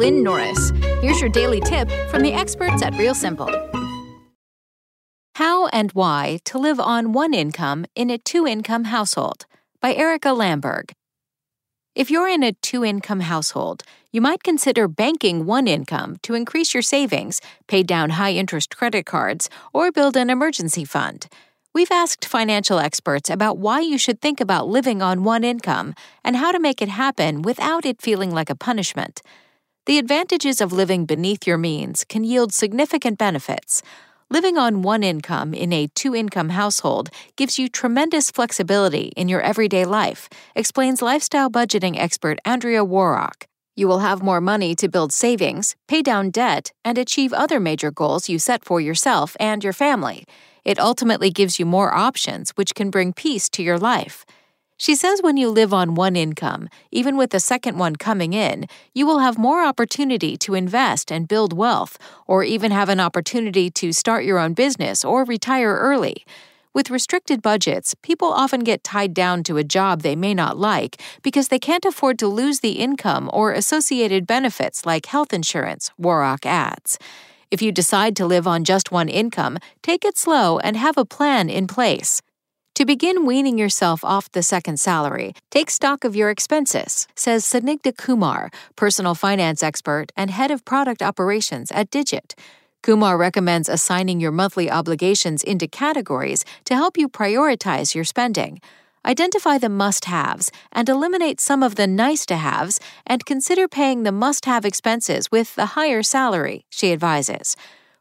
Lynn Norris. Here's your daily tip from the experts at Real Simple. How and why to live on one income in a two income household by Erica Lamberg. If you're in a two income household, you might consider banking one income to increase your savings, pay down high interest credit cards, or build an emergency fund. We've asked financial experts about why you should think about living on one income and how to make it happen without it feeling like a punishment. The advantages of living beneath your means can yield significant benefits. Living on one income in a two income household gives you tremendous flexibility in your everyday life, explains lifestyle budgeting expert Andrea Woroch. You will have more money to build savings, pay down debt, and achieve other major goals you set for yourself and your family. It ultimately gives you more options, which can bring peace to your life. She says when you live on one income, even with the second one coming in, you will have more opportunity to invest and build wealth, or even have an opportunity to start your own business or retire early. With restricted budgets, people often get tied down to a job they may not like because they can't afford to lose the income or associated benefits like health insurance, Woroch adds. If you decide to live on just one income, take it slow and have a plan in place. To begin weaning yourself off the second salary, take stock of your expenses, says Snigdha Kumar, personal finance expert and head of product operations at Digit. Kumar recommends assigning your monthly obligations into categories to help you prioritize your spending. Identify the must haves and eliminate some of the nice to haves, and consider paying the must have expenses with the higher salary, she advises.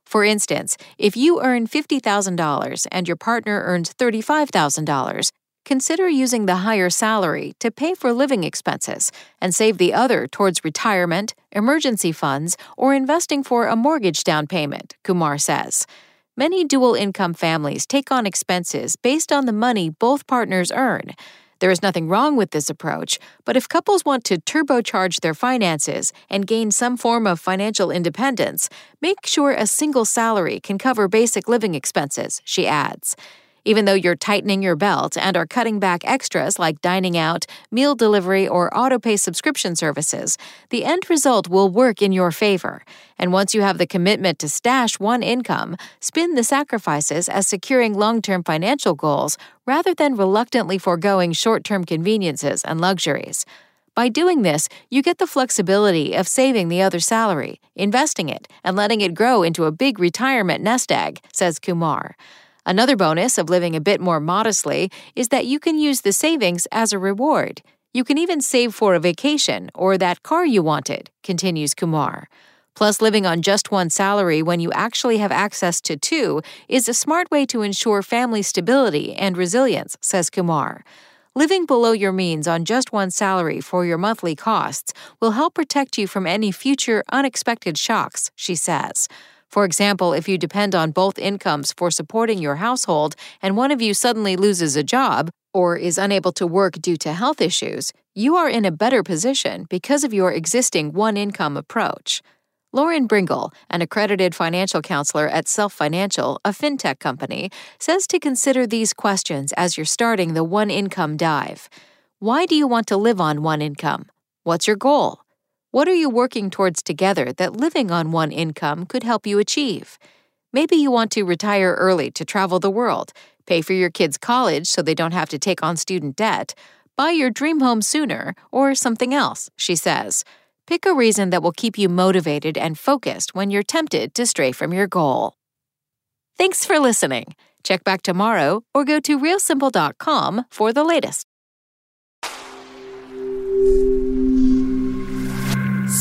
For instance, if you earn $50,000 and your partner earns $35,000, consider using the higher salary to pay for living expenses and save the other towards retirement, emergency funds, or investing for a mortgage down payment, Kumar says. Many dual income families take on expenses based on the money both partners earn. There is nothing wrong with this approach, but if couples want to turbocharge their finances and gain some form of financial independence, make sure a single salary can cover basic living expenses, she adds. Even though you're tightening your belt and are cutting back extras like dining out, meal delivery, or autopay subscription services, the end result will work in your favor. And once you have the commitment to stash one income, spin the sacrifices as securing long term financial goals rather than reluctantly foregoing short term conveniences and luxuries. By doing this, you get the flexibility of saving the other salary, investing it, and letting it grow into a big retirement nest egg, says Kumar. Another bonus of living a bit more modestly is that you can use the savings as a reward. You can even save for a vacation or that car you wanted, continues Kumar. Plus, living on just one salary when you actually have access to two is a smart way to ensure family stability and resilience, says Kumar. Living below your means on just one salary for your monthly costs will help protect you from any future unexpected shocks, she says. For example, if you depend on both incomes for supporting your household and one of you suddenly loses a job or is unable to work due to health issues, you are in a better position because of your existing one income approach. Lauren Bringle, an accredited financial counselor at Self Financial, a fintech company, says to consider these questions as you're starting the one income dive. Why do you want to live on one income? What's your goal? What are you working towards together that living on one income could help you achieve? Maybe you want to retire early to travel the world, pay for your kids' college so they don't have to take on student debt, buy your dream home sooner or something else, she says. Pick a reason that will keep you motivated and focused when you're tempted to stray from your goal. Thanks for listening. Check back tomorrow or go to realsimple.com for the latest.